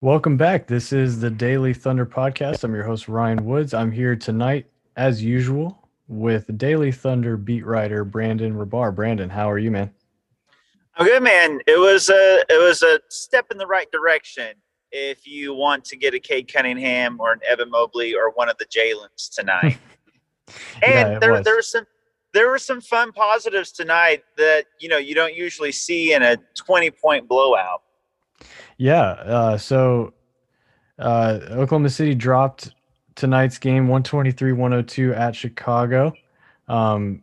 Welcome back. This is the Daily Thunder Podcast. I'm your host, Ryan Woods. I'm here tonight, as usual, with Daily Thunder beat writer Brandon Rahbar. Brandon, how are you, man? I'm good, man. It was a it was a step in the right direction. If you want to get a Cade Cunningham or an Evan Mobley or one of the Jalen's tonight, and Yeah, there was. there were some there were some fun positives tonight that you know you don't usually see in a 20 point blowout. Yeah. Uh, so uh, Oklahoma City dropped tonight's game 123 102 at Chicago. Um,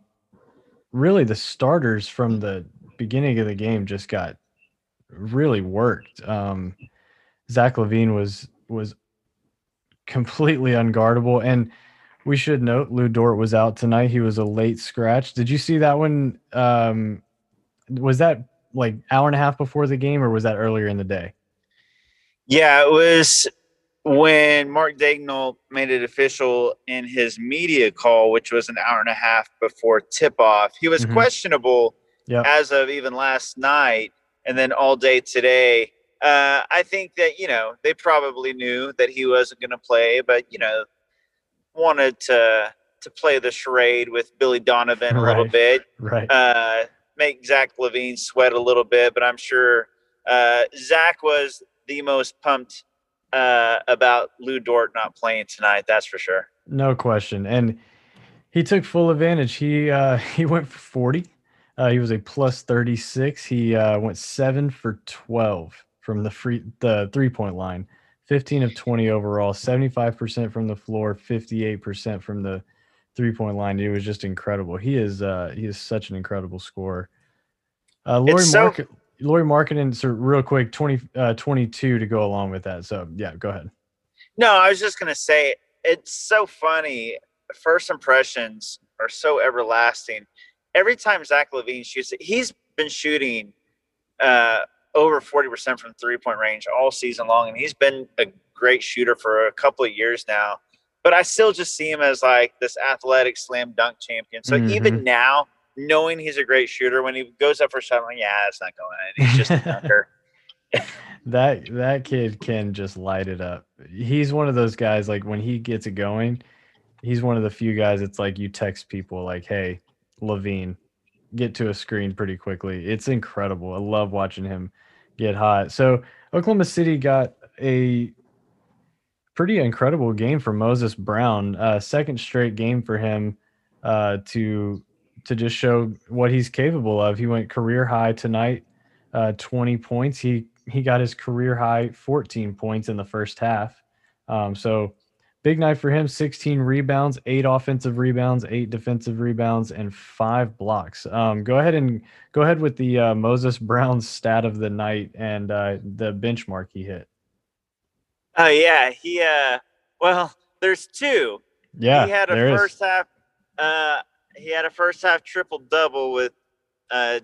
really, the starters from the beginning of the game just got really worked. Um, Zach LaVine was was completely unguardable, and we should note Lu Dort was out tonight. He was a late scratch. Did you see that one? Um, was that like hour and a half before the game, or was that earlier in the day? Yeah, it was when Mark Daigneault made it official in his media call, which was an hour and a half before tip off. He was Mhm. questionable Yeah. as of even last night and then all day today. Uh, I think that, you know, they probably knew that he wasn't going to play, but, you know, wanted to to play the charade with Billy Donovan a little bit Right. uh, make Zach LaVine sweat a little bit, but I'm sure uh, Zach was the most pumped uh, about Lu Dort not playing tonight. That's for sure. No question. And he took full advantage. He uh he went for 40. Uh he was a plus 36. He uh went 7 for 12 from the free the three-point line. 15 of 20 overall, 75% from the floor, 58% from the three-point line. It was just incredible. He is uh he is such an incredible scorer. Uh Lauri It's so- Market Lauri Markkanen, so real quick, 20 uh 22 to go along with that. So yeah, go ahead. No, I was just gonna say it's so funny. First impressions are so everlasting. Every time Zach LaVine shoots it, he's been shooting uh, over forty percent from three point range all season long, and he's been a great shooter for a couple of years now. But I still just see him as like this athletic slam dunk champion. So mm-hmm. even now, knowing he's a great shooter, when he goes up for a shot, I'm like, yeah, it's not going in. He's just a dunker. that that kid can just light it up. He's one of those guys like when he gets it going, he's one of the few guys it's like you text people like, "Hey, LaVine, get to a screen pretty quickly." It's incredible. I love watching him get hot. So, Oklahoma City got a pretty incredible game for Moses Brown. Uh second straight game for him uh to to just show what he's capable of. He went career high tonight uh, 20 points. He he got his career high 14 points in the first half. Um, so big night for him. 16 rebounds, eight offensive rebounds, eight defensive rebounds, and five blocks. Um, go ahead and go ahead with the uh, Moses Brown stat of the night and uh, the benchmark he hit. Oh yeah, he uh well, there's two. Yeah, he had a there is. first half uh he had a first half triple double with uh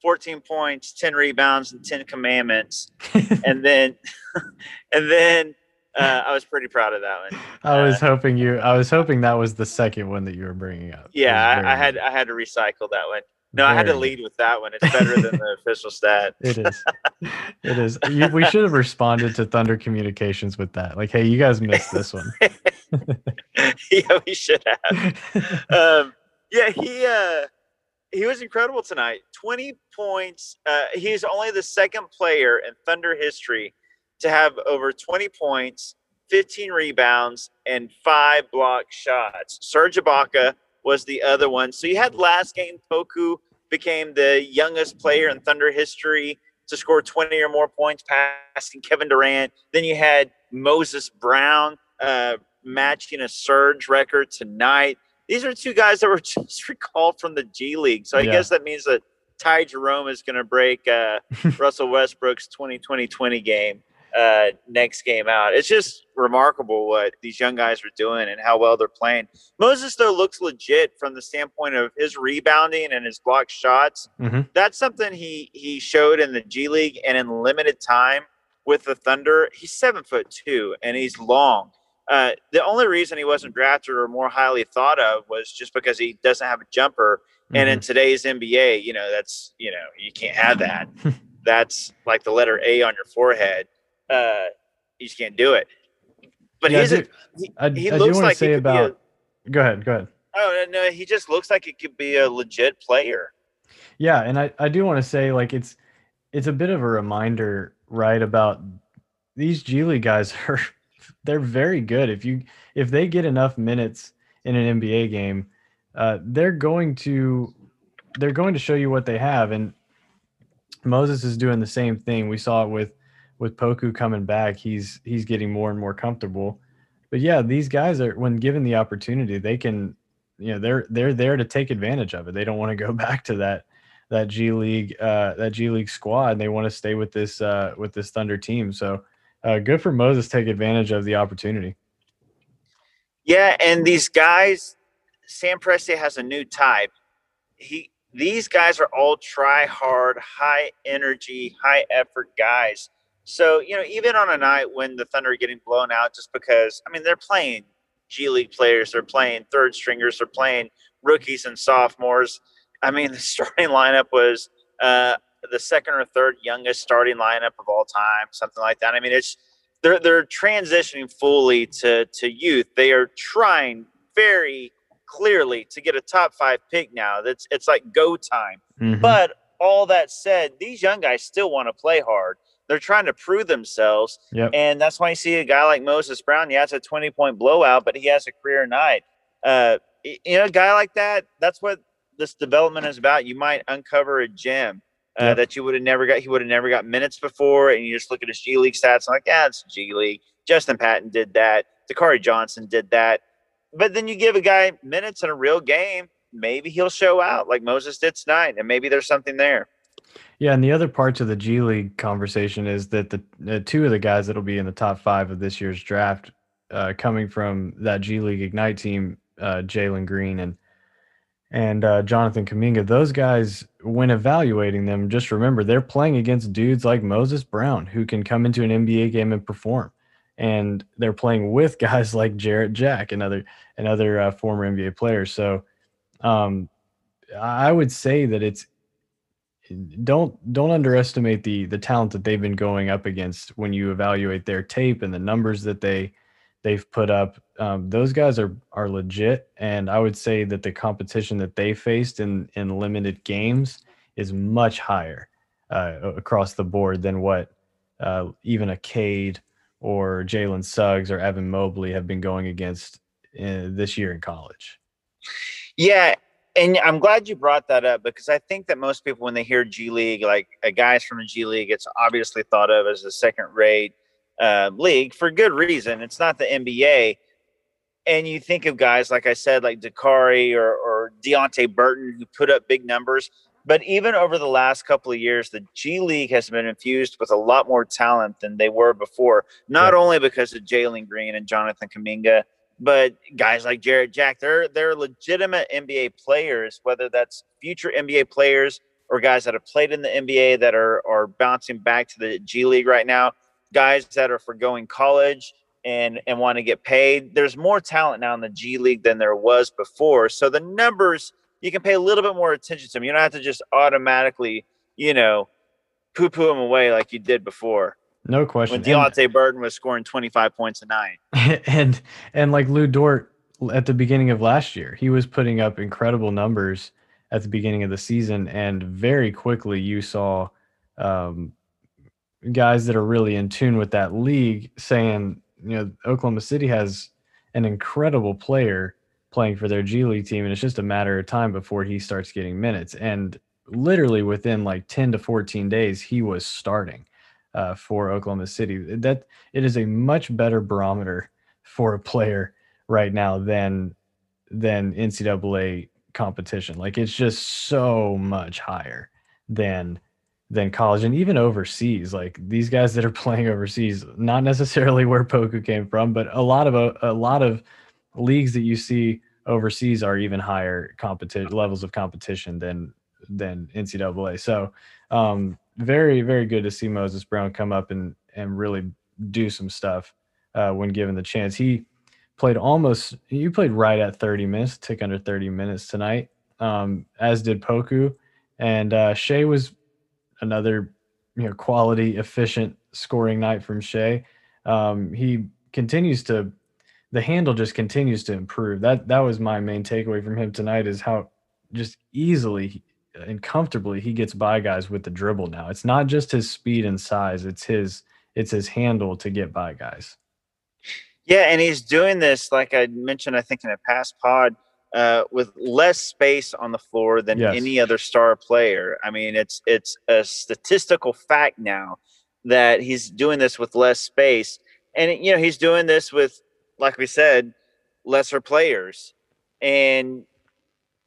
14 points, 10 rebounds, and 10 commandments. and then and then uh, I was pretty proud of that one. I was uh, hoping you. I was hoping that was the second one that you were bringing up. Yeah, I, I had. I had to recycle that one. No, I had to lead with that one. It's better than the official stat. It is. It is. You, we should have responded to Thunder Communications with that. Like, hey, you guys missed this one. yeah, we should have. um, yeah, he uh, he was incredible tonight. Twenty points. Uh, he's only the second player in Thunder history to have over twenty points, fifteen rebounds, and five block shots. Serge Ibaka was the other one. So you had last game. Poku became the youngest player in Thunder history to score 20 or more points passing Kevin Durant. Then you had Moses Brown uh, matching a Serge record tonight. These are two guys that were just recalled from the G League. So I Yeah. guess that means that Ty Jerome is going to break uh, Russell Westbrook's 2020-20 game uh, next game out. It's just remarkable what these young guys are doing and how well they're playing. Moses though looks legit from the standpoint of his rebounding and his block shots. Mhm. That's something he he showed in the G League and in limited time with the Thunder. He's seven foot two and he's long. Uh, the only reason he wasn't drafted or more highly thought of was just because he doesn't have a jumper. Mm-hmm. And in mm-hmm. today's NBA, you know, that's you know, you can't have that. that's like the letter A on your forehead. Uh, you just can't do it. But yeah, he's a, he, I, he I looks like say about. A, go ahead. Go ahead. Oh no, he just looks like he could be a legit player. Yeah, and I, I do want to say like it's it's a bit of a reminder, right, about these G League guys are they're very good. If you if they get enough minutes in an NBA game, uh, they're going to they're going to show you what they have. And Moses is doing the same thing. We saw it with with Poku coming back. He's he's getting more and more comfortable. But yeah, these guys are when given the opportunity, they can you know they're they're there to take advantage of it. They don't want to go back to that that G League uh, that G League squad. They want to stay with this uh, with this Thunder team. So uh, good for Moses take advantage of the opportunity. Yeah, and these guys, Sam Presti has a new type. He these guys are all try hard, high energy, high effort guys. So, you know, even on a night when the Thunder are getting blown out just because I mean they're playing G League players, they're playing third stringers, they're playing rookies and sophomores. I mean, the starting lineup was uh, the second or third youngest starting lineup of all time, something like that. I mean, it's they're they're transitioning fully to to youth. They are trying very clearly to get a top five pick now. That's it's like go time. Mm-hmm. But all that said, these young guys still want to play hard. They're trying to prove themselves, yep. and that's why you see a guy like Moses Brown. Yeah, it's a twenty point blowout, but he has a career night. Uh, you know, a guy like that. That's what this development is about. You might uncover a gem uh, yep. that you would have never got. He would have never got minutes before, and you just look at his G League stats and like, yeah, it's G League. Justin Patton did that. Dakari Johnson did that. But then you give a guy minutes in a real game, maybe he'll show out like Moses did tonight, and maybe there's something there. Yeah, and the other parts of the G League conversation is that the uh, two of the guys that'll be in the top five of this year's draft, uh, coming from that G League Ignite team, uh, Jalen Green and and uh, Jonathan Kuminga, those guys, when evaluating them, just remember they're playing against dudes like Moses Brown who can come into an NBA game and perform, and they're playing with guys like Jarrett Jack and other and other uh, former NBA players. So, um, I would say that it's don't don't underestimate the the talent that they've been going up against when you evaluate their tape and the numbers that they they've put up. Um, those guys are are legit, and I would say that the competition that they faced in in limited games is much higher uh, across the board than what uh, even a Cade or Jalen Suggs or Evan Mobley have been going against in, uh, this year in college. Yeah, and I'm glad you brought that up because I think that most people, when they hear G League, like a guys from a G League, it's obviously thought of as a second rate uh, league for good reason. It's not the NBA. And you think of guys, like I said, like Dakari or, or Deonte Burton, who put up big numbers. But even over the last couple of years, the G League has been infused with a lot more talent than they were before. Not yeah. only because of Jalen Green and Jonathan Kuminga, but guys like Jarrett Jack, they're they're legitimate NBA players, whether that's future NBA players or guys that have played in the NBA that are are bouncing back to the G League right now guys that are forgoing college and and want to get paid. There's more talent now in the G League than there was before. So the numbers you can pay a little bit more attention to them. You don't have to just automatically, you know, poo poo them away like you did before. No question. When Deonte and, Burton was scoring 25 points a night. And and like Lu Dort at the beginning of last year, he was putting up incredible numbers at the beginning of the season, and very quickly you saw um, guys that are really in tune with that league saying, you know, Oklahoma City has an incredible player playing for their G League team, and it's just a matter of time before he starts getting minutes. And literally within like 10 to 14 days, he was starting uh, for Oklahoma City. That it is a much better barometer for a player right now than than NCAA competition. Like it's just so much higher than than college and even overseas. Like these guys that are playing overseas, not necessarily where Poku came from, but a lot of a, a lot of leagues that you see overseas are even higher competition levels of competition than than NCAA. So um, very very good to see Moses Brown come up and and really do some stuff uh, when given the chance. He played almost you played right at 30 minutes, tick under 30 minutes tonight. Um, as did Poku. And uh Shai was another you know quality, efficient scoring night from Shai. Um, he continues to the handle just continues to improve. That that was my main takeaway from him tonight is how just easily and comfortably he gets by guys with the dribble now. It's not just his speed and size, it's his it's his handle to get by guys. Yeah, and he's doing this like I mentioned I think in a past pod uh, with less space on the floor than yes. any other star player. I mean, it's it's a statistical fact now that he's doing this with less space and you know he's doing this with like we said, lesser players, and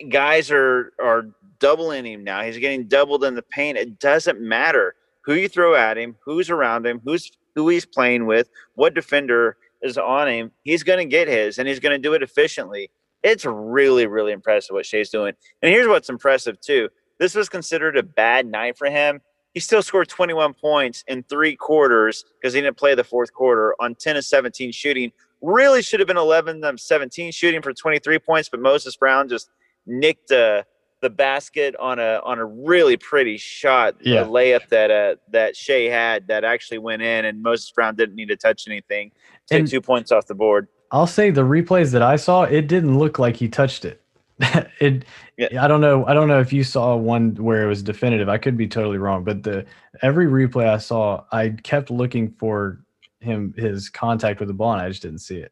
guys are are doubling him now. He's getting doubled in the paint. It doesn't matter who you throw at him, who's around him, who's who he's playing with, what defender is on him. He's going to get his, and he's going to do it efficiently. It's really, really impressive what Shai's doing. And here's what's impressive too. This was considered a bad night for him. He still scored 21 points in three quarters because he didn't play the fourth quarter on 10 of 17 shooting, Really should have been 11 of 17 shooting for 23 points, but Moses Brown just nicked uh, the basket on a on a really pretty shot, yeah. the layup that uh, that Shai had that actually went in, and Moses Brown didn't need to touch anything. Take two points off the board. I'll say the replays that I saw, it didn't look like he touched it. it yeah. I don't know. I don't know if you saw one where it was definitive. I could be totally wrong, but the every replay I saw, I kept looking for him his contact with the ball, and I just didn't see it.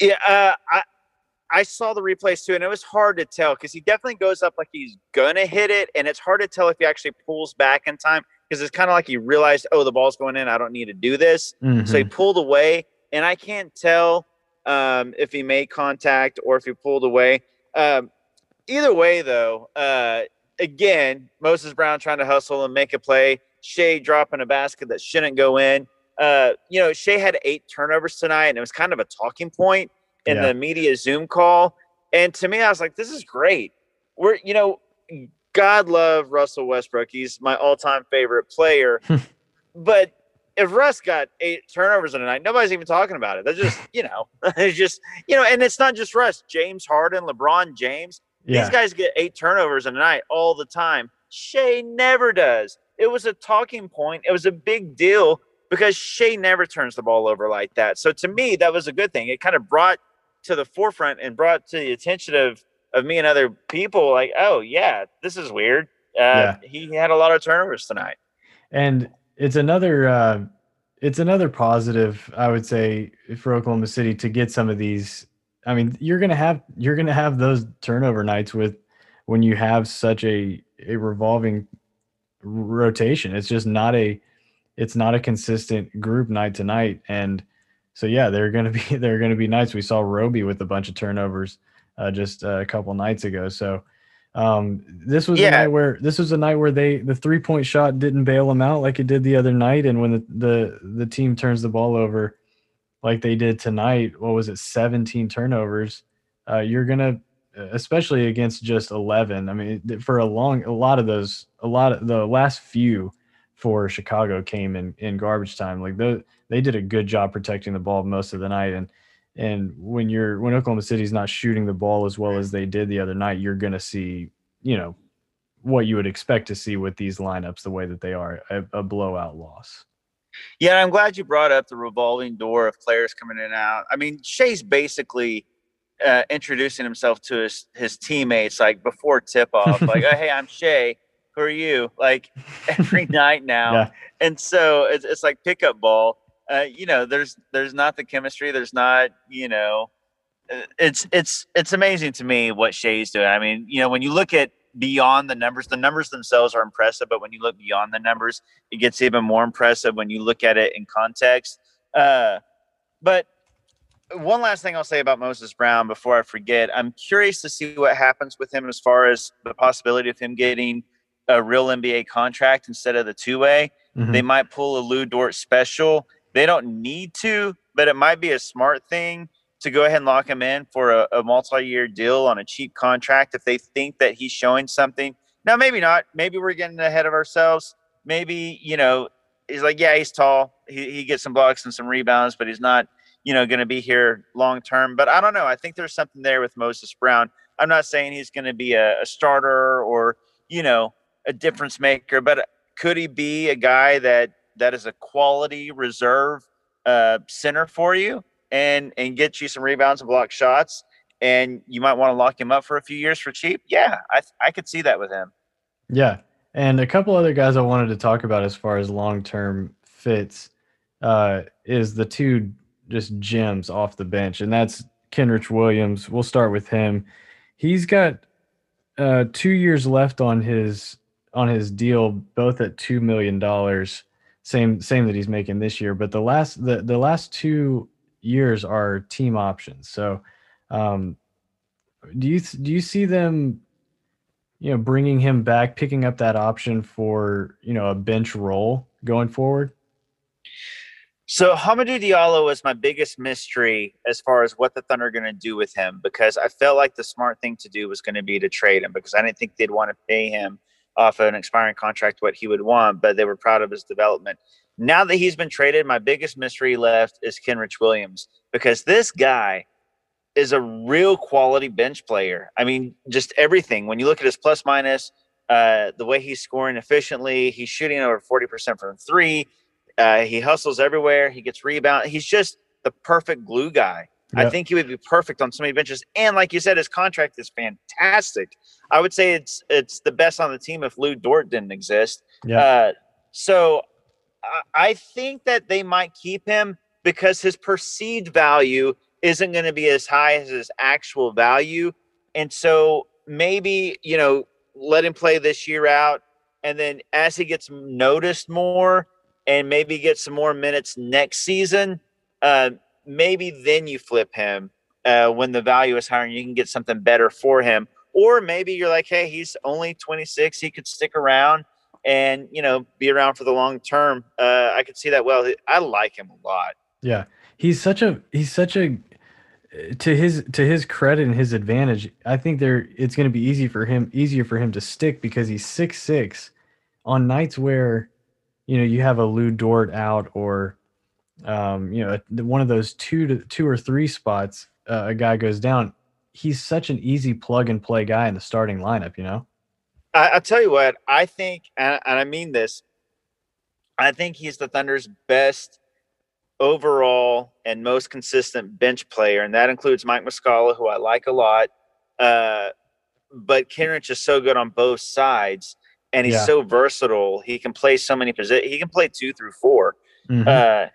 Yeah, uh, I I saw the replays too, and it was hard to tell because he definitely goes up like he's gonna hit it, and it's hard to tell if he actually pulls back in time because it's kind of like he realized, oh, the ball's going in, I don't need to do this, mm-hmm. so he mm-hmm. pulled away, and I can't tell um, if he made contact or if he pulled away. Um, either way, though, uh, again, Moses Brown trying to hustle and make a play. Shai dropping a basket that shouldn't go in. Uh, you know, Shai had eight turnovers tonight, and it was kind of a talking point in yeah. the media Zoom call. And to me, I was like, this is great. We're, you know, God love Russell Westbrook. He's my all-time favorite player. but if Russ got eight turnovers in a night, nobody's even talking about it. That's just, you know, it's just, you know, and it's not just Russ. James Harden, LeBron James, yeah. these guys get eight turnovers in a night all the time. Shai never does it was a talking point. It was a big deal because Shai never turns the ball over like that. So to me, that was a good thing. It kind of brought to the forefront and brought to the attention of of me and other people like, oh yeah, this is weird. Uh, yeah. He had a lot of turnovers tonight, and it's another uh, it's another positive I would say for Oklahoma City to get some of these. I mean, you're gonna have you're gonna have those turnover nights with when you have such a a revolving rotation. It's just not a it's not a consistent group night to night. And so yeah, they're gonna be they're gonna be nights. We saw Roby with a bunch of turnovers uh, just a couple nights ago. So um, this was yeah. a night where this was a night where they the three point shot didn't bail them out like it did the other night. And when the the, the team turns the ball over like they did tonight, what was it, 17 turnovers? Uh, you're gonna especially against just 11. I mean, for a long, a lot of those, a lot of the last few for Chicago came in in garbage time. Like they they did a good job protecting the ball most of the night. And and when you're when Oklahoma City's not shooting the ball as well as they did the other night, you're gonna see, you know, what you would expect to see with these lineups the way that they are a, a blowout loss. Yeah, I'm glad you brought up the revolving door of players coming in and out. I mean, Shai's basically uh, introducing himself to his his teammates like before tip off, like, "Oh, hey, I'm Shai. Who are you?" Like every night now, yeah. and so it's, it's like pickup ball. Uh, you know, there's there's not the chemistry. There's not you know, uh, it's it's it's amazing to me what Shai's doing. I mean, you know, when you look at beyond the numbers, the numbers themselves are impressive, but when you look beyond the numbers, it gets even more impressive when you look at it in context. Uh, but one last thing I'll say about Moses Brown before I forget. I'm curious to see what happens with him as far as the possibility of him getting a real NBA contract instead of the two way. Mm-hmm. They might pull a Lu Dort special. They don't need to, but it might be a smart thing to go ahead and lock him in for a, a multi year deal on a cheap contract if they think that he's showing something. Now, maybe not. Maybe we're getting ahead of ourselves. Maybe, you know, he's like, yeah, he's tall. He, he gets some blocks and some rebounds, but he's not you know, going to be here long term. But I don't know. I think there's something there with Moses Brown. I'm not saying he's going to be a, a starter or you know a difference maker, but could he be a guy that that is a quality reserve uh, center for you and and get you some rebounds and block shots? And you might want to lock him up for a few years for cheap. Yeah, I I could see that with him. Yeah, and a couple other guys I wanted to talk about as far as long term fits uh, is the two just gems off the bench, and that's Kenrich Williams. We'll start with him. He's got uh, two years left on his on his deal, both at two million dollars. Same same that he's making this year, but the last the the last two years are team options. So, um, do you do you see them, you know, bringing him back, picking up that option for you know a bench role going forward? So Hamidou Diallo was my biggest mystery as far as what the Thunder are going to do with him because I felt like the smart thing to do was going to be to trade him because I didn't think they'd want to pay him off an expiring contract what he would want, but they were proud of his development. Now that he's been traded, my biggest mystery left is Kenrich Williams because this guy is a real quality bench player. I mean, just everything. When you look at his plus minus, uh, the way he's scoring efficiently, he's shooting over 40% from three uh, he hustles everywhere. He gets rebound. He's just the perfect glue guy. Yep. I think he would be perfect on so many benches. And like you said, his contract is fantastic. I would say it's it's the best on the team if Lu Dort didn't exist. Yeah. Uh, so I, I think that they might keep him because his perceived value isn't going to be as high as his actual value. And so maybe, you know, let him play this year out. And then as he gets noticed more, and maybe get some more minutes next season, uh, maybe then you flip him uh, when the value is higher and you can get something better for him. Or maybe you're like, hey, he's only 26. He could stick around and, you know, be around for the long term. Uh, I could see that well. I like him a lot. Yeah. He's such a, he's such a, to his to his credit and his advantage, I think there it's going to be easy for him easier for him to stick because he's six six on nights where you know you have a Lu Dort out or um, you know one of those two to two or three spots uh, a guy goes down. He's such an easy plug and play guy in the starting lineup. You know. I, will tell you what I think, and, and I mean this. I think he's the Thunder's best overall and most consistent bench player, and that includes Mike Muscala, who I like a lot. Uh, but Kenrich is so good on both sides and he's yeah. so versatile. He can play so many positions. He can play two through 4 mm-hmm. uh,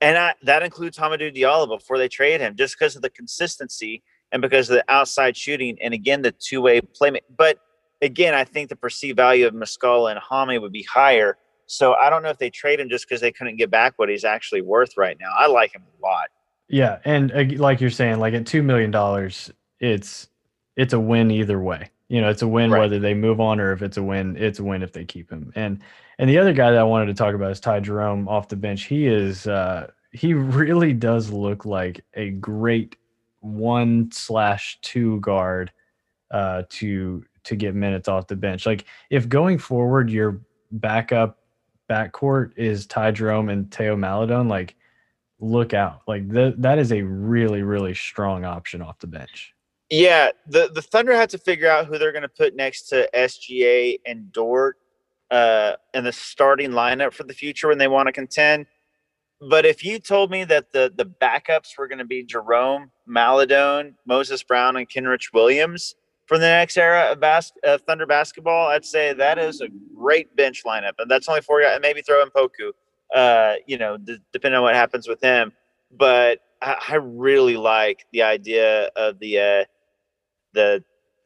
and I, that includes Hamidou Diallo before they trade him, just because of the consistency and because of the outside shooting, and again the two way play. But again, I think the perceived value of Muscala and Hami would be higher. So I don't know if they trade him just because they couldn't get back what he's actually worth right now. I like him a lot. Yeah, and uh, like you're saying, like at two million dollars, it's it's a win either way. You know, it's a win right. whether they move on or if it's a win, it's a win if they keep him. And and the other guy that I wanted to talk about is Ty Jerome off the bench. He is uh he really does look like a great one slash two guard uh to to get minutes off the bench. Like if going forward your backup backcourt is Ty Jerome and Teo Maledon, like look out. Like that that is a really, really strong option off the bench. Yeah, the the Thunder had to figure out who they're going to put next to SGA and Dort uh, in the starting lineup for the future when they want to contend. But if you told me that the the backups were going to be Jerome, Maledon, Moses Brown, and Kenrich Williams for the next era of bas- uh, Thunder basketball, I'd say that is a great bench lineup, and that's only four guys. Maybe throw in Poku, uh, you know, d- depending on what happens with him. But I, I really like the idea of the uh, the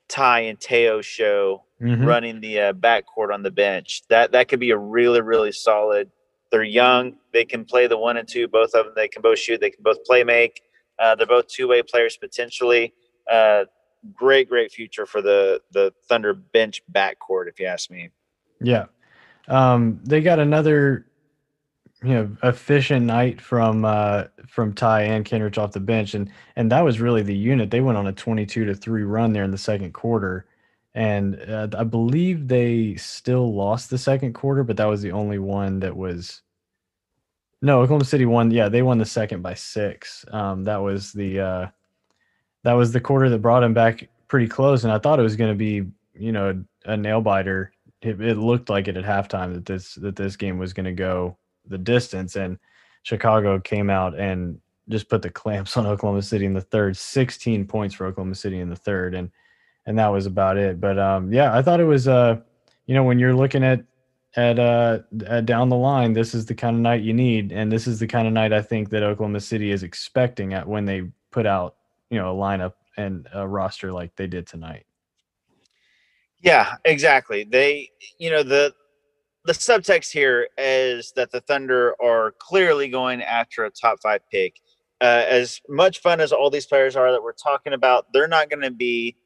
Ty and Teo show mm-hmm. running the uh, backcourt on the bench. That that could be a really really solid. They're young. They can play the one and two. Both of them. They can both shoot. They can both play make. Uh, they're both two way players potentially. Uh, great great future for the the Thunder bench backcourt if you ask me. Yeah, um, they got another you know efficient night from uh from Ty and Kenrich off the bench and and that was really the unit they went on a 22 to 3 run there in the second quarter and uh, I believe they still lost the second quarter but that was the only one that was No, Oklahoma City won. Yeah, they won the second by six. Um, that was the uh, that was the quarter that brought him back pretty close, and I thought it was going to be you know a nail biter. It, it, looked like it at halftime that this that this game was going to go the distance, and Chicago came out and just put the clamps on Oklahoma City in the third. 16 points for Oklahoma City in the third, and and that was about it. But um, yeah, I thought it was uh, you know, when you're looking at at uh at down the line, this is the kind of night you need, and this is the kind of night I think that Oklahoma City is expecting at when they put out you know a lineup and a roster like they did tonight. Yeah, exactly. They, you know, the the subtext here is that the Thunder are clearly going after a top five pick. Uh, as much fun as all these players are that we're talking about, they're not going to be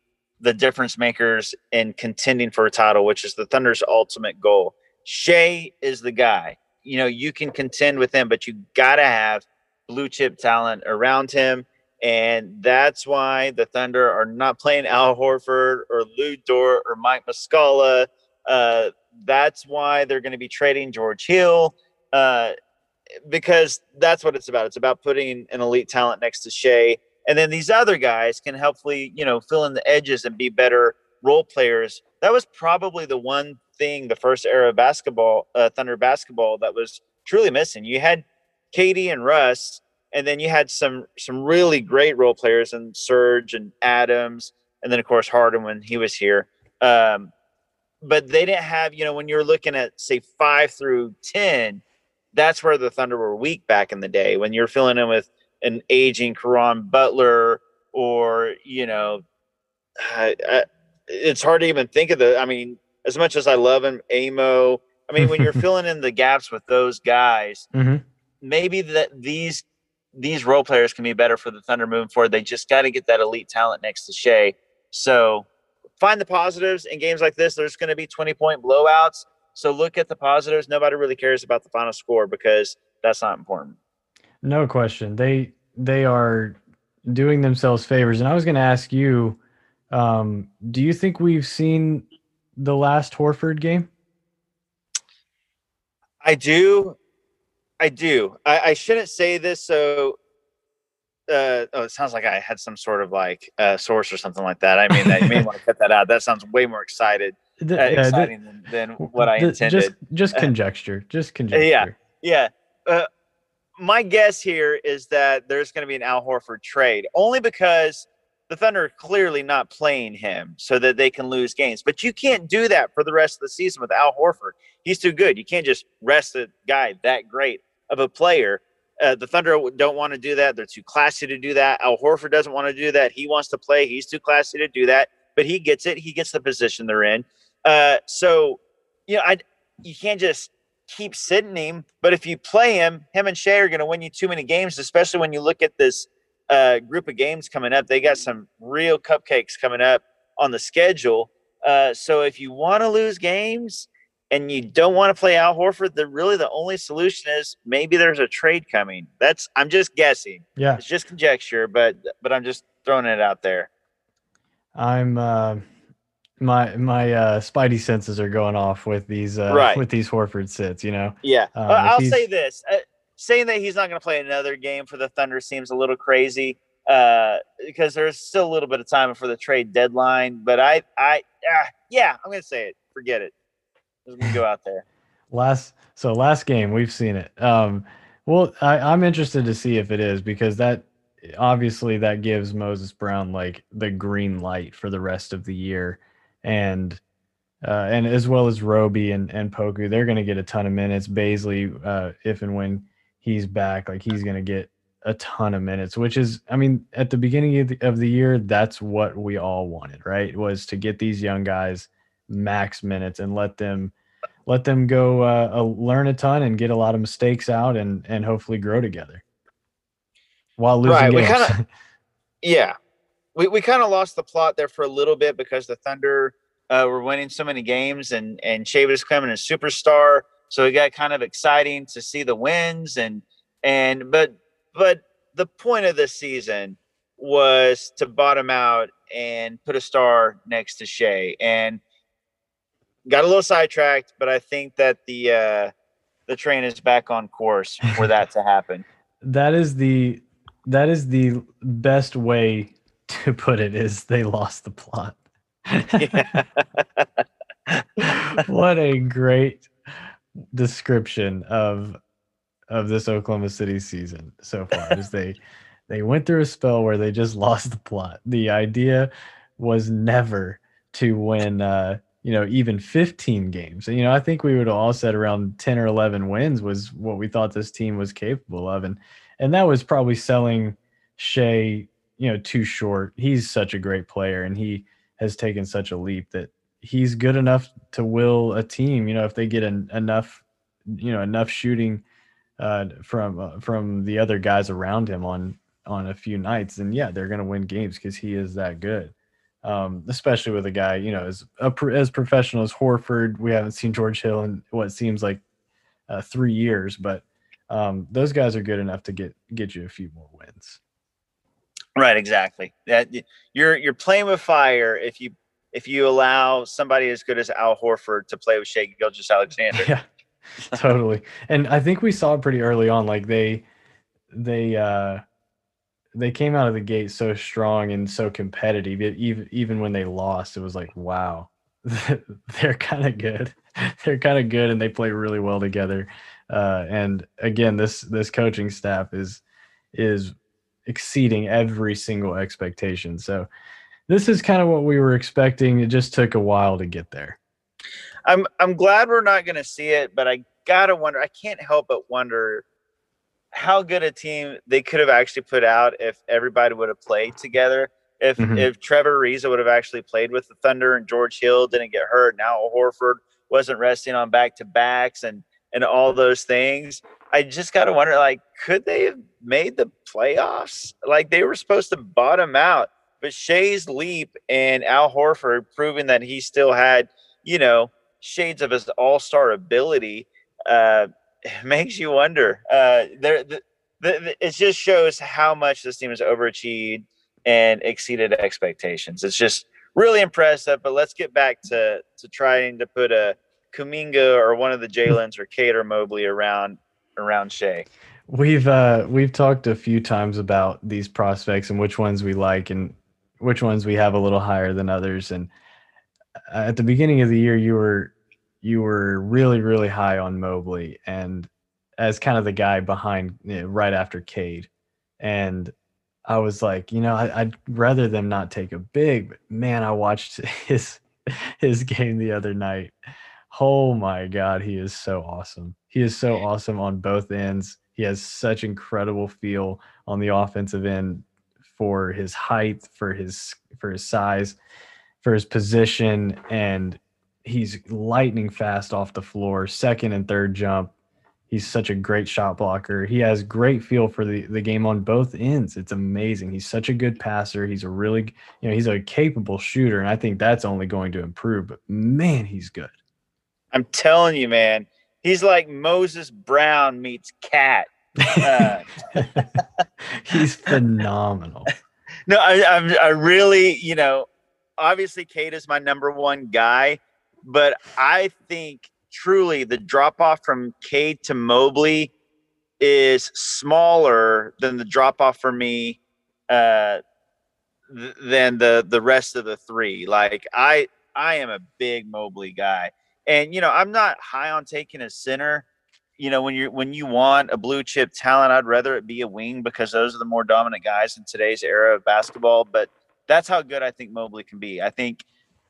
the difference makers in contending for a title, which is the Thunder's ultimate goal. Shai is the guy. You know, you can contend with him, but you got to have blue chip talent around him. And that's why the Thunder are not playing Al Horford or Lu Dort or Mike Muscala. Uh, that's why they're going to be trading George Hill uh, because that's what it's about. It's about putting an elite talent next to Shai and then these other guys can hopefully you know fill in the edges and be better role players. That was probably the one thing the first era of basketball uh, thunder basketball that was truly missing. You had KD and russ and then you had some some really great role players and serge and adams and then of course harden when he was here. Um, but they didn't have you know when you're looking at say five through ten that's where the thunder were weak back in the day when you're filling in with an aging Caron Butler or you know, I, I, it's hard to even think of the. I mean, as much as I love him, Amo. I mean, when you're filling in the gaps with those guys, mm-hmm. maybe that these these role players can be better for the Thunder moving forward. They just got to get that elite talent next to Shai. So find the positives in games like this. There's going to be 20 point blowouts. So look at the positives. Nobody really cares about the final score because that's not important. No question. They they are doing themselves favors. And I was going to ask you, um, do you think we've seen the last Horford game? I do. I do. I, I shouldn't say this. So, uh, oh, it sounds like I had some sort of like uh, source or something like that. I mean, that, you may want to cut that out. That sounds way more excited, the, uh, exciting the, than, than, what I the, intended. Just, just conjecture. Just conjecture. Yeah. Yeah. Uh, my guess here is that there's going to be an Al Horford trade only because the Thunder are clearly not playing him so that they can lose games. But you can't do that for the rest of the season with Al Horford. He's too good. You can't just rest a guy that great of a player. Uh, the Thunder don't want to do that. They're too classy to do that. Al Horford doesn't want to do that. He wants to play. He's too classy to do that. But he gets it. He gets the position they're in. Uh, so, you know, I you can't just keep sitting him. But if you play him, him and Shai are going to win you too many games, especially when you look at this uh, group of games coming up. They got some real cupcakes coming up on the schedule. Uh, so if you want to lose games and you don't want to play Al Horford, the really the only solution is maybe there's a trade coming. That's I'm just guessing. Yeah, it's just conjecture, but but I'm just throwing it out there. I'm. Uh my my uh spidey senses are going off with these uh right. with these Horford sits, you know. Yeah. Um, I'll say this. Uh, saying that he's not going to play another game for the Thunder seems a little crazy uh because there's still a little bit of time for the trade deadline, but I I uh, yeah, I'm going to say it. Forget it. Just to go out there. last so last game we've seen it. Um well, I, I'm interested to see if it is because that obviously that gives Moses Brown like the green light for the rest of the year and uh, and as well as Roby and and Poku, they're going to get a ton of minutes. Bazley, uh, if and when he's back, like he's going to get a ton of minutes, which is, I mean, at the beginning of the, of the year, that's what we all wanted, right? Was to get these young guys max minutes and let them let them go uh, uh, learn a ton and get a lot of mistakes out and and hopefully grow together while losing right, games. Kinda, yeah, we, we kind of lost the plot there for a little bit because the Thunder uh, were winning so many games and and Shai was coming a superstar, so it got kind of exciting to see the wins and and but but the point of the season was to bottom out and put a star next to Shai and got a little sidetracked, but I think that the uh, the train is back on course for that to happen. That is the that is the best way to put it is they lost the plot. what a great description of of this Oklahoma City season so far is they they went through a spell where they just lost the plot. The idea was never to win uh you know even 15 games. You know, I think we would all said around 10 or 11 wins was what we thought this team was capable of and and that was probably selling Shai, you know, too short. He's such a great player and he has taken such a leap that he's good enough to will a team, you know, if they get an, enough you know, enough shooting uh, from uh, from the other guys around him on on a few nights, and yeah, they're going to win games because he is that good. Um, especially with a guy, you know, as a, as professional as Horford. We haven't seen George Hill in what seems like uh, three years, but um, those guys are good enough to get get you a few more wins. Right, exactly. That you're you're playing with fire if you if you allow somebody as good as Al Horford to play with Shai Gilgeous-Alexander. Yeah, totally. And I think we saw pretty early on. Like they they uh they came out of the gate so strong and so competitive. Even even when they lost, it was like, wow, they're kind of good. they're kind of good, and they play really well together. Uh, and again, this this coaching staff is is exceeding every single expectation. So this is kind of what we were expecting. It just took a while to get there. I'm I'm glad we're not going to see it, but I gotta wonder. I can't help but wonder how good a team they could have actually put out if everybody would have played together. If mm-hmm. if Trevor Ariza would have actually played with the Thunder and George Hill didn't get hurt, now Horford wasn't resting on back to backs and and all those things. I just got to wonder, like, could they have made the playoffs? Like they were supposed to bottom out, but Shai's leap and Al Horford proving that he still had, you know, shades of his all-star ability uh, makes you wonder. Uh, there, the, the, it just shows how much this team has overachieved and exceeded expectations. It's just really impressive. But let's get back to to trying to put a Kuminga or one of the Jalen's or Cade or Mobley around around Shai. We've uh, we've talked a few times about these prospects and which ones we like and which ones we have a little higher than others. And uh, at the beginning of the year, you were you were really really high on Mobley and as kind of the guy behind you know, right after Cade, and I was like, you know, I, would rather them not take a big, but man, I watched his his game the other night. Oh my god, he is so awesome. He is so awesome on both ends. He has such incredible feel on the offensive end for his height, for his for his size, for his position, and he's lightning fast off the floor, second and third jump. He's such a great shot blocker. He has great feel for the, the game on both ends. It's amazing. He's such a good passer. He's a really, you know, he's a capable shooter, and I think that's only going to improve. But man, he's good. I'm telling you, man, he's like Moses Brown meets KAT. Uh, he's phenomenal. No, I, I'm, I really, you know, obviously Cade is my number one guy, but I think truly the drop off from Cade to Mobley is smaller than the drop off for me uh, th- than the the rest of the three. Like I I am a big Mobley guy, and you know I'm not high on taking a center. You know when you when you want a blue chip talent, I'd rather it be a wing because those are the more dominant guys in today's era of basketball. But that's how good I think Mobley can be. I think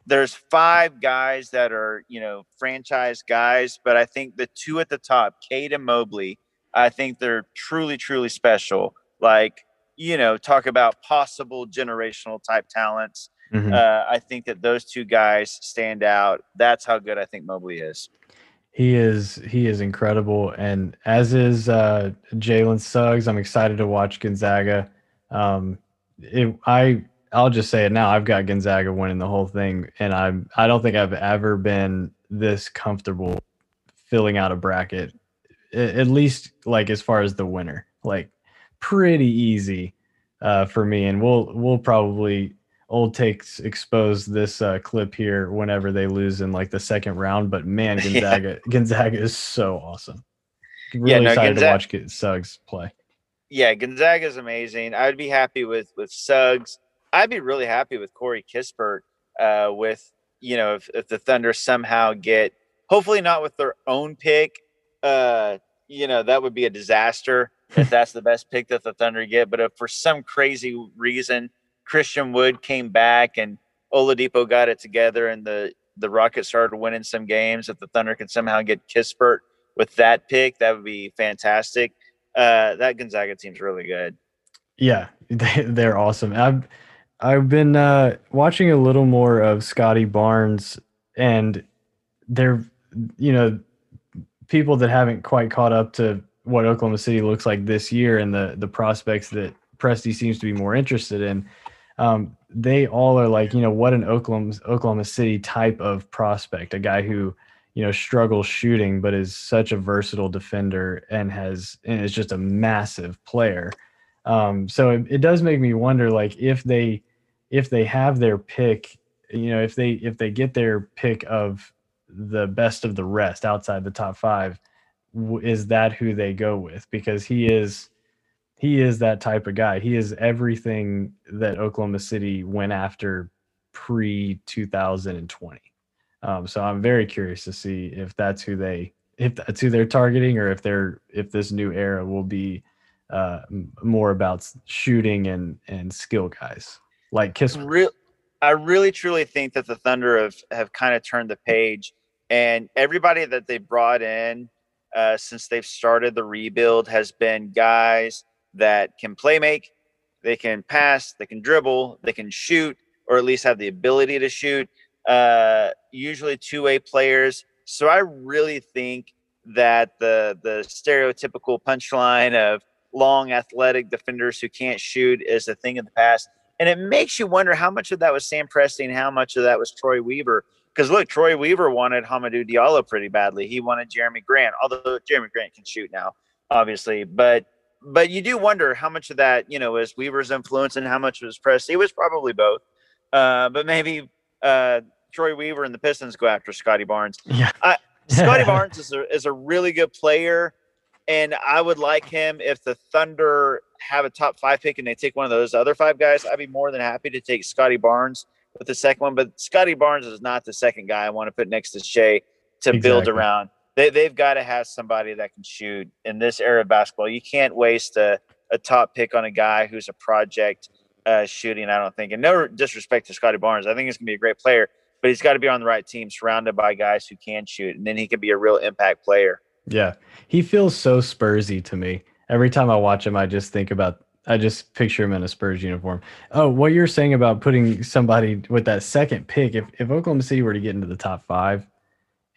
there's five guys that are you know franchise guys, but I think the two at the top, Cade and Mobley, I think they're truly truly special. Like you know, talk about possible generational type talents. Mm-hmm. Uh, I think that those two guys stand out. That's how good I think Mobley is. He is he is incredible, and as is uh, Jalen Suggs. I'm excited to watch Gonzaga. Um, it, I I'll just say it now. I've got Gonzaga winning the whole thing, and I'm I don't think I've ever been this comfortable filling out a bracket, at least like as far as the winner. Like pretty easy uh, for me, and we'll we'll probably old takes expose this uh, clip here whenever they lose in like the second round. But man, Gonzaga yeah. Gonzaga is so awesome. really Yeah, no, excited to watch Suggs play. Yeah, Gonzaga is amazing. I'd be happy with with Suggs. I'd be really happy with Corey Kispert. Uh, with you know, if, if the Thunder somehow get, hopefully not with their own pick. Uh, you know, that would be a disaster if that's the best pick that the Thunder get. But if for some crazy reason Christian Wood came back and Oladipo got it together and the the Rockets started winning some games, if the Thunder could somehow get Kispert with that pick, that would be fantastic. Uh, that Gonzaga team's really good. Yeah, they, they're awesome. I've I've been uh, watching a little more of Scottie Barnes, and they're you know people that haven't quite caught up to what Oklahoma City looks like this year and the the prospects that Presti seems to be more interested in. Um, they all are like, you know, what an Oklahoma Oklahoma City type of prospect, a guy who you know struggles shooting but is such a versatile defender and has and is just a massive player. Um, so it, it does make me wonder, like if they if they have their pick, you know, if they if they get their pick of the best of the rest outside the top five, is that who they go with? Because he is he is that type of guy. He is everything that Oklahoma City went after pre 2020. Um, so I'm very curious to see if that's who they if that's who they're targeting or if they're if this new era will be uh, more about shooting and and skill guys like Kiss. I really truly think that the Thunder have have kind of turned the page, and everybody that they brought in uh, since they've started the rebuild has been guys that can play make, they can pass, they can dribble, they can shoot, or at least have the ability to shoot. Uh, usually two way players. So I really think that the the stereotypical punchline of long athletic defenders who can't shoot is a thing of the past. And it makes you wonder how much of that was Sam Presti and how much of that was Troy Weaver. Because look, Troy Weaver wanted Hamidou Diallo pretty badly. He wanted Jerami Grant, although Jerami Grant can shoot now, obviously. But but you do wonder how much of that, you know, was Weaver's influence and how much was Presti. It was probably both. Uh, but maybe uh, Troy Weaver and the Pistons go after Scottie Barnes. Yeah. Scottie Barnes is a, is a really good player, and I would like him if the Thunder have a top five pick and they take one of those other five guys. I'd be more than happy to take Scottie Barnes with the second one. But Scottie Barnes is not the second guy I want to put next to Shai to build around. They, they've got to have somebody that can shoot in this era of basketball. You can't waste a, a top pick on a guy who's a project uh, shooting, I don't think. And no disrespect to Scottie Barnes. I think he's going to be a great player, but he's got to be on the right team, surrounded by guys who can shoot, and then he can be a real impact player. Yeah, he feels so Spursy to me. Every time I watch him, I just think about. I just picture him in a Spurs uniform. Oh, what you're saying about putting somebody with that second pick, if, if Oklahoma City were to get into the top five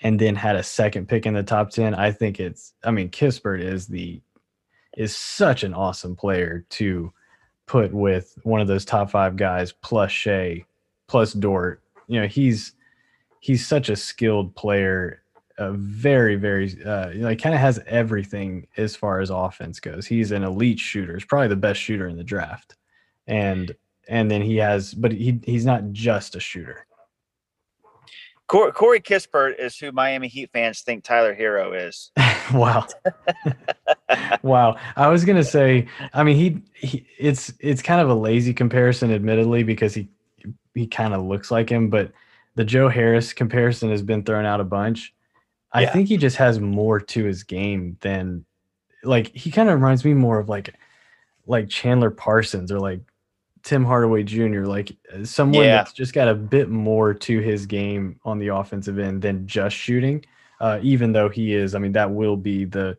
and then had a second pick in the top 10, I think it's, I mean, Kispert is the, is such an awesome player to put with one of those top five guys plus Shai, plus Dort. You know, he's, he's such a skilled player a very very uh like kind of has everything as far as offense goes. He's an elite shooter. He's probably the best shooter in the draft. And and then he has but he he's not just a shooter. Corey, Corey Kispert is who Miami Heat fans think Tyler Herro is. wow. Wow. I was gonna say i mean he, he it's it's kind of a lazy comparison admittedly because he he kind of looks like him but the joe harris comparison has been thrown out a bunch i Yeah. think he just has more to his game than like he kind of reminds me more of like like chandler parsons or like tim hardaway jr like someone Yeah. that's just got a bit more to his game on the offensive end than just shooting uh, even though he is, I mean, that will be the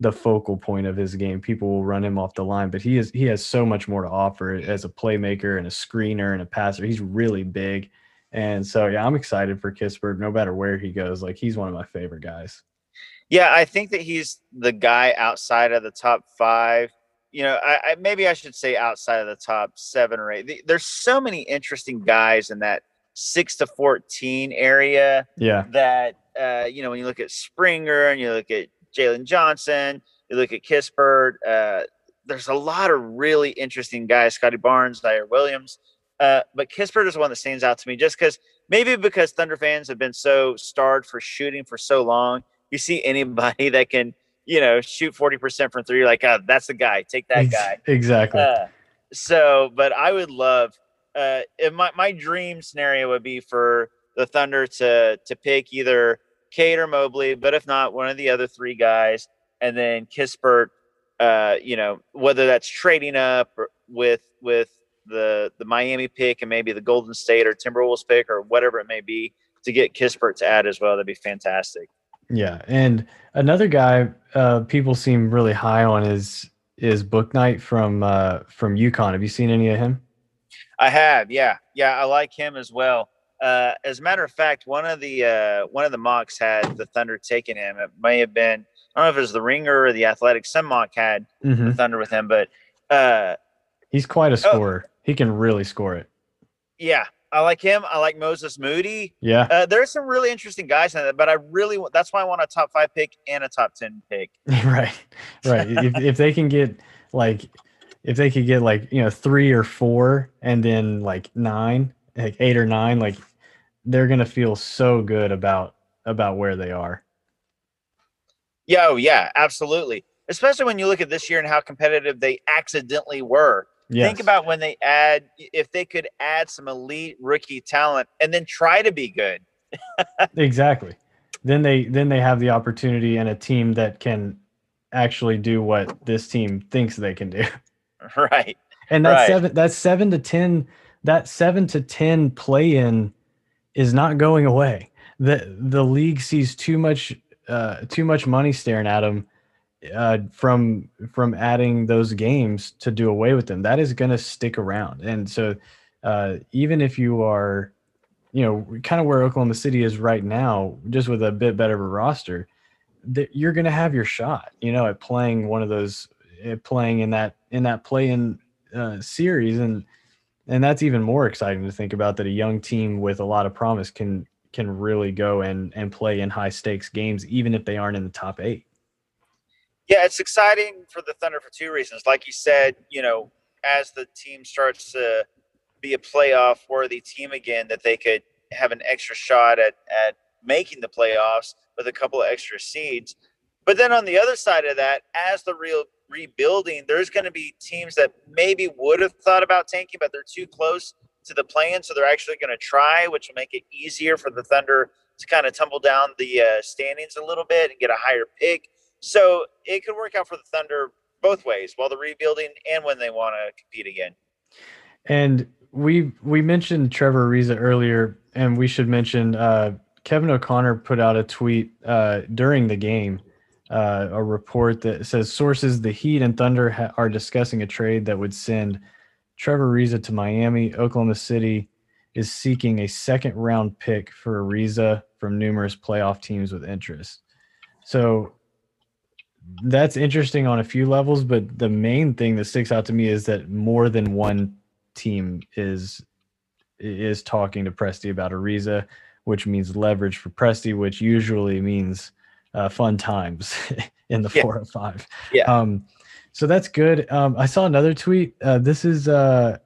the focal point of his game. People will run him off the line, but he is he has so much more to offer as a playmaker and a screener and a passer. He's really big, and so yeah, I'm excited for Kispert. No matter where he goes, like he's one of my favorite guys. Yeah, I think that he's the guy outside of the top five. You know, I, I maybe I should say outside of the top seven or eight. The- There's so many interesting guys in that six to fourteen area Yeah, that uh, you know when you look at Springer and you look at Jalen Johnson, you look at Kispert. Uh, there's a lot of really interesting guys. Scottie Barnes, Ziaire Williams, uh, but Kispert is the one that stands out to me just because maybe because Thunder fans have been so starved for shooting for so long. You see anybody that can you know, shoot 40% from three. You're like, oh, that's the guy. Take that guy. Exactly. Uh, so, but I would love, uh, my, my dream scenario would be for the Thunder to, to pick either Cade or Mobley, but if not, one of the other three guys, and then Kispert, uh, you know, whether that's trading up with, with the, the Miami pick and maybe the Golden State or Timberwolves pick or whatever it may be to get Kispert to add as well. That'd be fantastic. Yeah, and another guy uh, people seem really high on is is Bouknight from uh, from UConn. Have you seen any of him? I have. Yeah, yeah, I like him as well. Uh, as a matter of fact, one of the uh, one of the mocks had the Thunder taking him. It may have been I don't know if it was the Ringer or the Athletic. Some mock had mm-hmm. the Thunder with him, but uh, he's quite a oh. scorer. Oh, he can really score it. Yeah, I like him. I like Moses Moody. Yeah. Uh, there's some really interesting guys in it, but I really that's why I want a top five pick and a top ten pick. right, right. if if they can get like if they could get like you know three or four and then like nine, like eight or nine, like they're gonna feel so good about about where they are. Yeah, oh yeah, absolutely. Especially when you look at this year and how competitive they accidentally were. Yes. Think about when they add, if they could add some elite rookie talent and then try to be good. exactly. Then they then they have the opportunity and a team that can actually do what this team thinks they can do. Right. And that right. seven that seven to ten that seven to ten play in is not going away. The the league sees too much uh, too much money staring at them uh, from from adding those games to do away with them. That is going to stick around, and so uh, even if you are, you know, kind of where Oklahoma City is right now, just with a bit better of a roster, that you're going to have your shot. You know, at playing one of those, playing in that in that play in uh, series, and and that's even more exciting to think about that a young team with a lot of promise can can really go and and play in high stakes games, even if they aren't in the top eight. Yeah, it's exciting for the Thunder for two reasons. Like you said, you know, as the team starts to be a playoff worthy team again, that they could have an extra shot at at making the playoffs with a couple of extra seeds. But then on the other side of that, as the real rebuilding, there's going to be teams that maybe would have thought about tanking, but they're too close to the plan, so they're actually going to try, which will make it easier for the Thunder to kind of tumble down the uh, standings a little bit and get a higher pick. So it could work out for the Thunder both ways while they're rebuilding and when they want to compete again. And we we mentioned Trevor Ariza earlier, and we should mention uh, Kevin O'Connor put out a tweet uh, during the game, uh, a report that says sources the Heat and Thunder ha- are discussing a trade that would send Trevor Ariza to Miami. Oklahoma City is seeking a second round pick for Ariza from numerous playoff teams with interest. So that's interesting on a few levels, but the main thing that sticks out to me is that more than one team is is talking to Presti about Ariza, which means leverage for Presti, which usually means uh, fun times in the yeah. four or five. Yeah. Um, so that's good. Um, I saw another tweet. Uh, this is uh,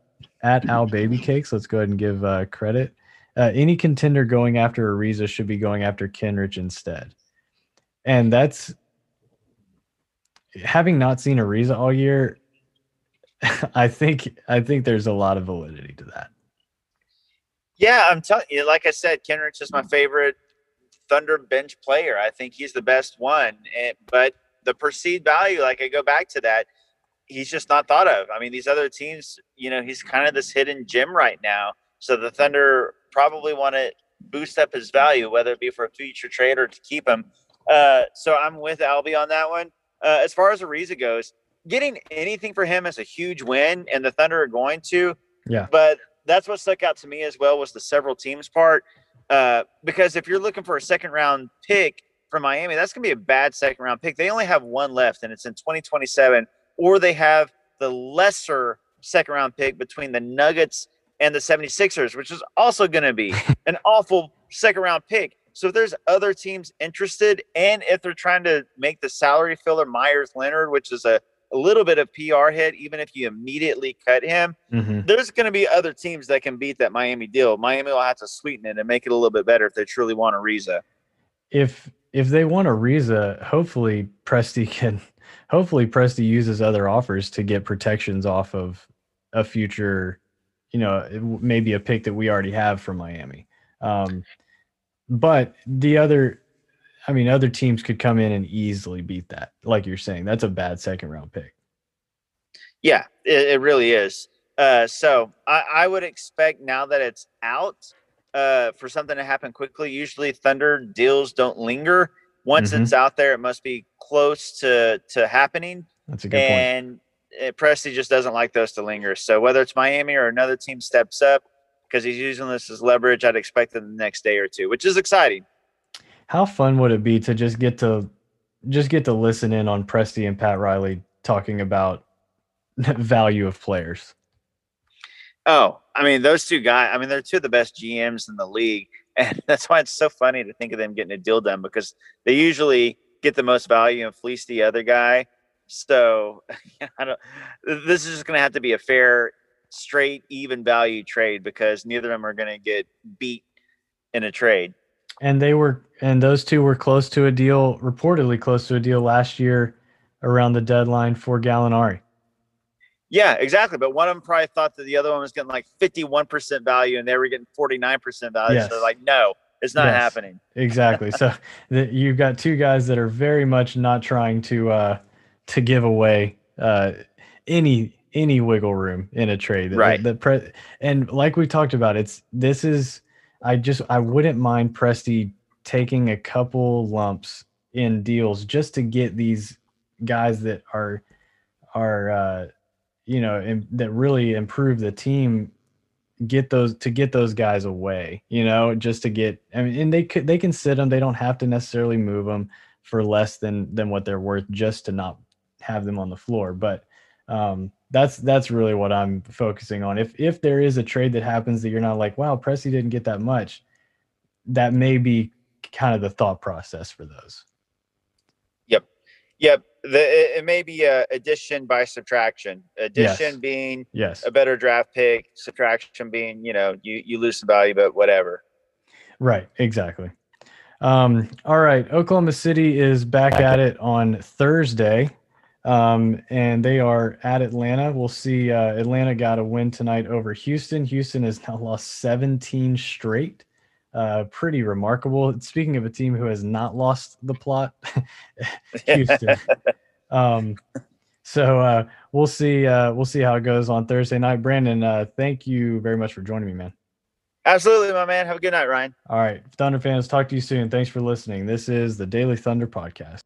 at Al Baby Cakes. Let's go ahead and give uh, credit. Uh, any contender going after Ariza should be going after Kenrich instead. And that's having not seen Ariza all year, I think I think there's a lot of validity to that. Yeah, I'm telling you, like I said, Kenrich is my favorite Thunder bench player. I think he's the best one. And, but the perceived value, like I go back to that, he's just not thought of. I mean, these other teams, you know, he's kind of this hidden gem right now. So the Thunder probably want to boost up his value, whether it be for a future trade or to keep him. Uh, so I'm with Albie on that one. Uh, as far as Ariza goes, getting anything for him is a huge win, and the Thunder are going to. Yeah. But that's what stuck out to me as well was the several teams part. Uh, because if you're looking for a second round pick from Miami, that's going to be a bad second round pick. They only have one left, and it's in 2027, or they have the lesser second round pick between the Nuggets and the 76ers, which is also going to be an awful second round pick. So if there's other teams interested, and if they're trying to make the salary filler Meyers Leonard, which is a, a little bit of PR hit, even if you immediately cut him, mm-hmm. there's going to be other teams that can beat that Miami deal. Miami will have to sweeten it and make it a little bit better if they truly want Ariza. If if they want a Ariza, hopefully Presti can hopefully Presti uses other offers to get protections off of a future, you know, maybe a pick that we already have from Miami. Um, but the other, I mean, other teams could come in and easily beat that. Like you're saying, that's a bad second round pick. Yeah, it, it really is. Uh, so I, I, would expect now that it's out uh, for something to happen quickly. Usually, Thunder deals don't linger. Once mm-hmm. it's out there, it must be close to to happening. That's a good and point. And Presti just doesn't like those to linger. So whether it's Miami or another team steps up because he's using this as leverage, I'd expect it the next day or two, which is exciting. How fun would it be to just get to just get to listen in on Presti and Pat Riley talking about the value of players? Oh, I mean, those two guys, I mean, they're two of the best GMs in the league. And that's why it's so funny to think of them getting a deal done because they usually get the most value and fleece the other guy. So I don't, this is just going to have to be a fair, straight, even value trade because neither of them are going to get beat in a trade. And they were, and those two were close to a deal, reportedly close to a deal last year around the deadline for Gallinari. Yeah, exactly. But one of them probably thought that the other one was getting like 51% value and they were getting 49% value. Yes. So they're like, no, it's not yes, happening. exactly. So the, you've got two guys that are very much not trying to uh, to give away uh, any any wiggle room in a trade. Right. The, the pre- and like we talked about, it's this is I just I wouldn't mind Presti taking a couple lumps in deals just to get these guys that are are uh, you know, and that really improve the team get those to get those guys away, you know, just to get I mean and they could they can sit them, they don't have to necessarily move them for less than than what they're worth just to not have them on the floor, but um that's that's really what I'm focusing on. If if there is a trade that happens that you're not like, wow, Presti didn't get that much, that may be kind of the thought process for those. Yep. Yep the, it may be a addition by subtraction. Addition yes. being yes a better draft pick. Subtraction being you know you you lose some value, but whatever. Right. Exactly. Um, all right. Oklahoma City is back at it on Thursday. Um, and they are at Atlanta. We'll see. Uh, Atlanta got a win tonight over Houston. Houston has now lost 17 straight uh, pretty remarkable. Speaking of a team who has not lost the plot, Houston. um, so uh, we'll see. Uh, we'll see how it goes on Thursday night. Brandon, uh, thank you very much for joining me, man. Absolutely, my man. Have a good night, Ryan. All right, Thunder fans. Talk to you soon. Thanks for listening. This is the Daily Thunder podcast.